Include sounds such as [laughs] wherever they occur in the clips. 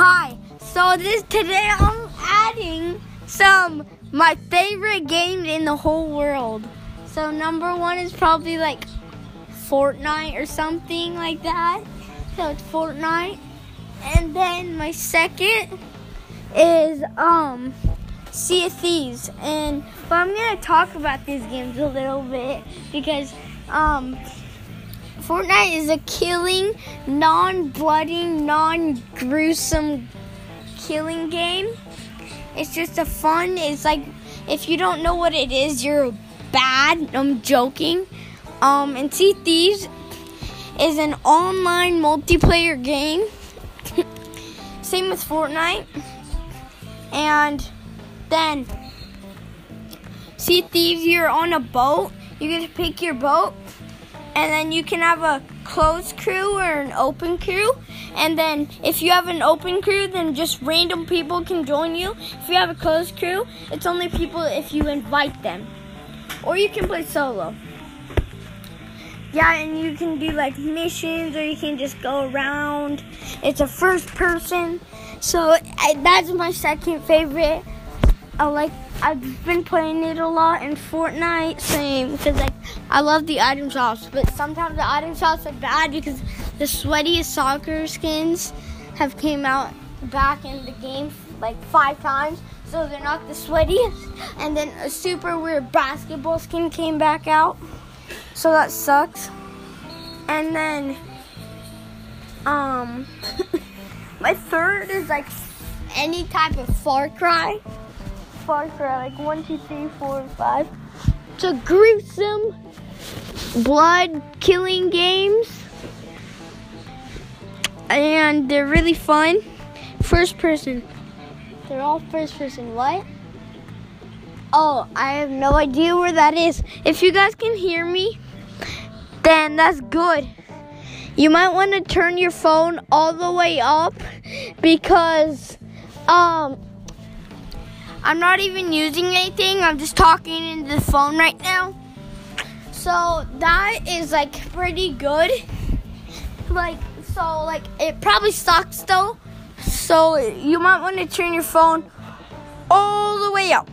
Hi. So this today I'm adding some my favorite games in the whole world. So number one is probably like Fortnite or something like that. So it's Fortnite. And then my second is um Sea of Thieves. And but I'm gonna talk about these games a little bit because um Fortnite is a killing, non-bloody, non-gruesome killing game. It's just a fun. It's like if you don't know what it is, you're bad. I'm joking. Um, and Sea Thieves is an online multiplayer game. [laughs] Same with Fortnite. And then Sea Thieves, you're on a boat. You get to pick your boat and then you can have a closed crew or an open crew. And then if you have an open crew, then just random people can join you. If you have a closed crew, it's only people if you invite them. Or you can play solo. Yeah, and you can do like missions or you can just go around. It's a first person. So I, that's my second favorite. I like I've been playing it a lot in Fortnite, same because like I love the item shops, but sometimes the item shops are bad because the sweatiest soccer skins have came out back in the game like five times, so they're not the sweatiest. [laughs] And then a super weird basketball skin came back out, so that sucks. And then, um, [laughs] my third is like any type of Far Cry. Far Cry, like one, two, three, four, five. It's a gruesome blood killing games. And they're really fun. First person. They're all first person. What? Oh, I have no idea where that is. If you guys can hear me, then that's good. You might want to turn your phone all the way up because um I'm not even using anything. I'm just talking into the phone right now. So that is like pretty good. Like so like it probably sucks though. So you might want to turn your phone all the way up.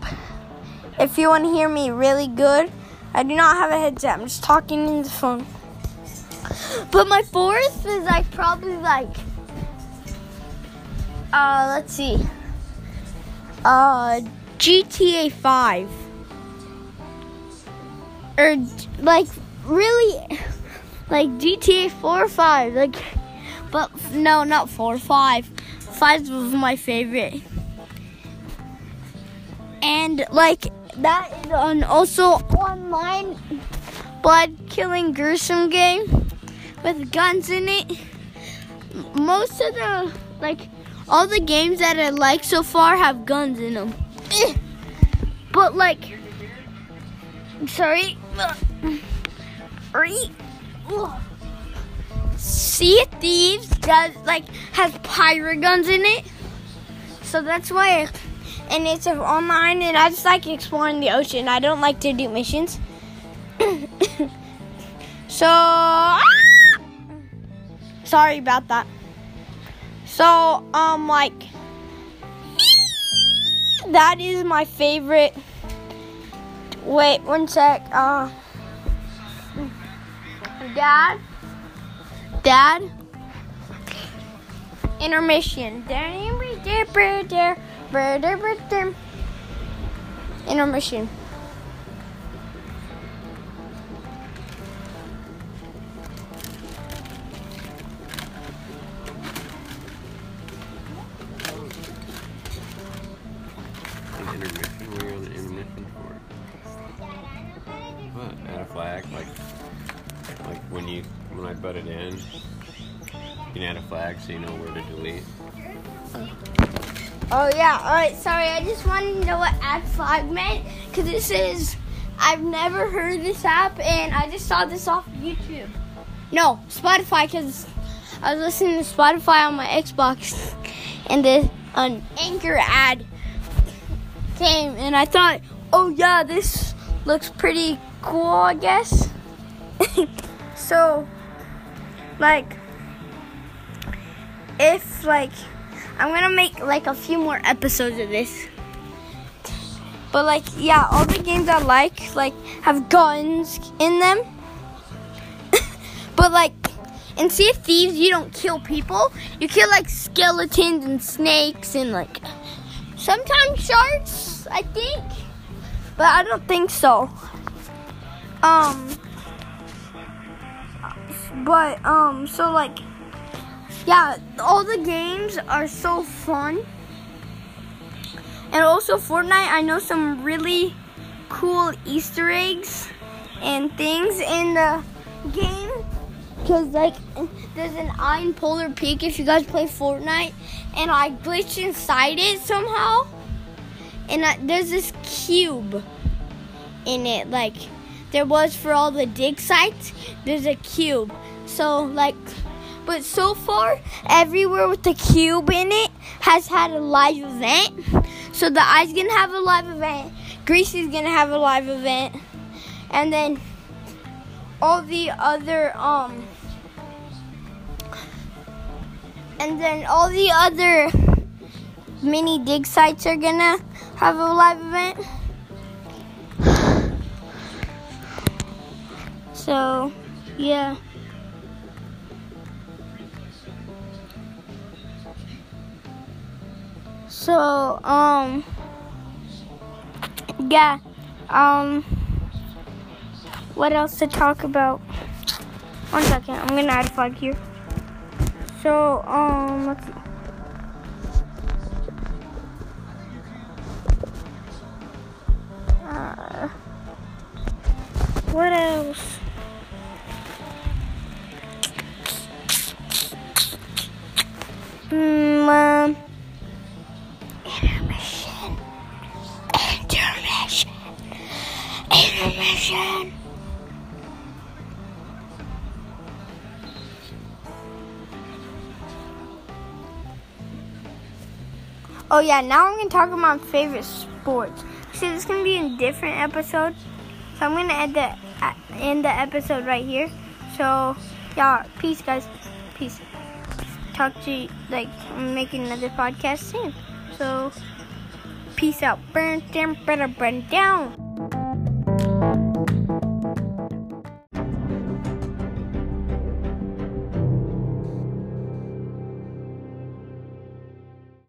If you want to hear me really good. I do not have a headset. I'm just talking in the phone. But my fourth is like probably like uh let's see. Uh, GTA 5. Or, like, really, like GTA 4 or 5. Like, but no, not 4, 5. 5 was my favorite. And, like, that is an also online blood killing gruesome game with guns in it. Most of the, like, all the games that I like so far have guns in them. Eh. But like, I'm sorry, Sea Thieves does like has pirate guns in it, so that's why. and it's online, and I just like exploring the ocean. I don't like to do missions. [coughs] so, ah! sorry about that. So, um, like, that is my favorite. Wait, one sec. Uh, Dad, Dad, intermission. Intermission. Intermission? What are you intermission for? Add a flag? Like, like when you when I butted in, you can add a flag so you know where to delete. Oh yeah. All right. Sorry. I just wanted to know what add flag meant because this is I've never heard this app and I just saw this off YouTube. No, Spotify because I was listening to Spotify on my Xbox and the an anchor ad came and I thought, oh yeah, this looks pretty cool, I guess. [laughs] so, like, if like I'm gonna make like a few more episodes of this. But like, yeah, all the games I like like have guns in them. [laughs] but like, in Sea of Thieves, you don't kill people. You kill like skeletons and snakes and like sometimes sharks. I think, but I don't think so. Um, but um, so like yeah, all the games are so fun. And also Fortnite, I know some really cool Easter eggs and things in the game. Cause like there's an iron Polar Peak if you guys play Fortnite, and I glitched inside it somehow, and I, there's this cube in it. Like there was for all the dig sites, there's a cube. So like but so far, everywhere with the cube in it has had a live event. So the eye's gonna have a live event. Greasy's gonna have a live event. And then all the other um and then all the other mini dig sites are gonna have a live event. [sighs] So, yeah. So, um, yeah, um, what else to talk about? One second, I'm gonna add a flag here. So, um, let's see. Uh, what else? Hmm, um, intermission. Intermission. Intermission. Oh yeah, now I'm gonna talk about my favorite sports. See, this is gonna be in different episodes, so I'm gonna end the uh, end the episode right here. So, yeah, peace, guys. Peace. Talk to you, like I'm making another podcast soon. So, peace out. Burn down, burn down.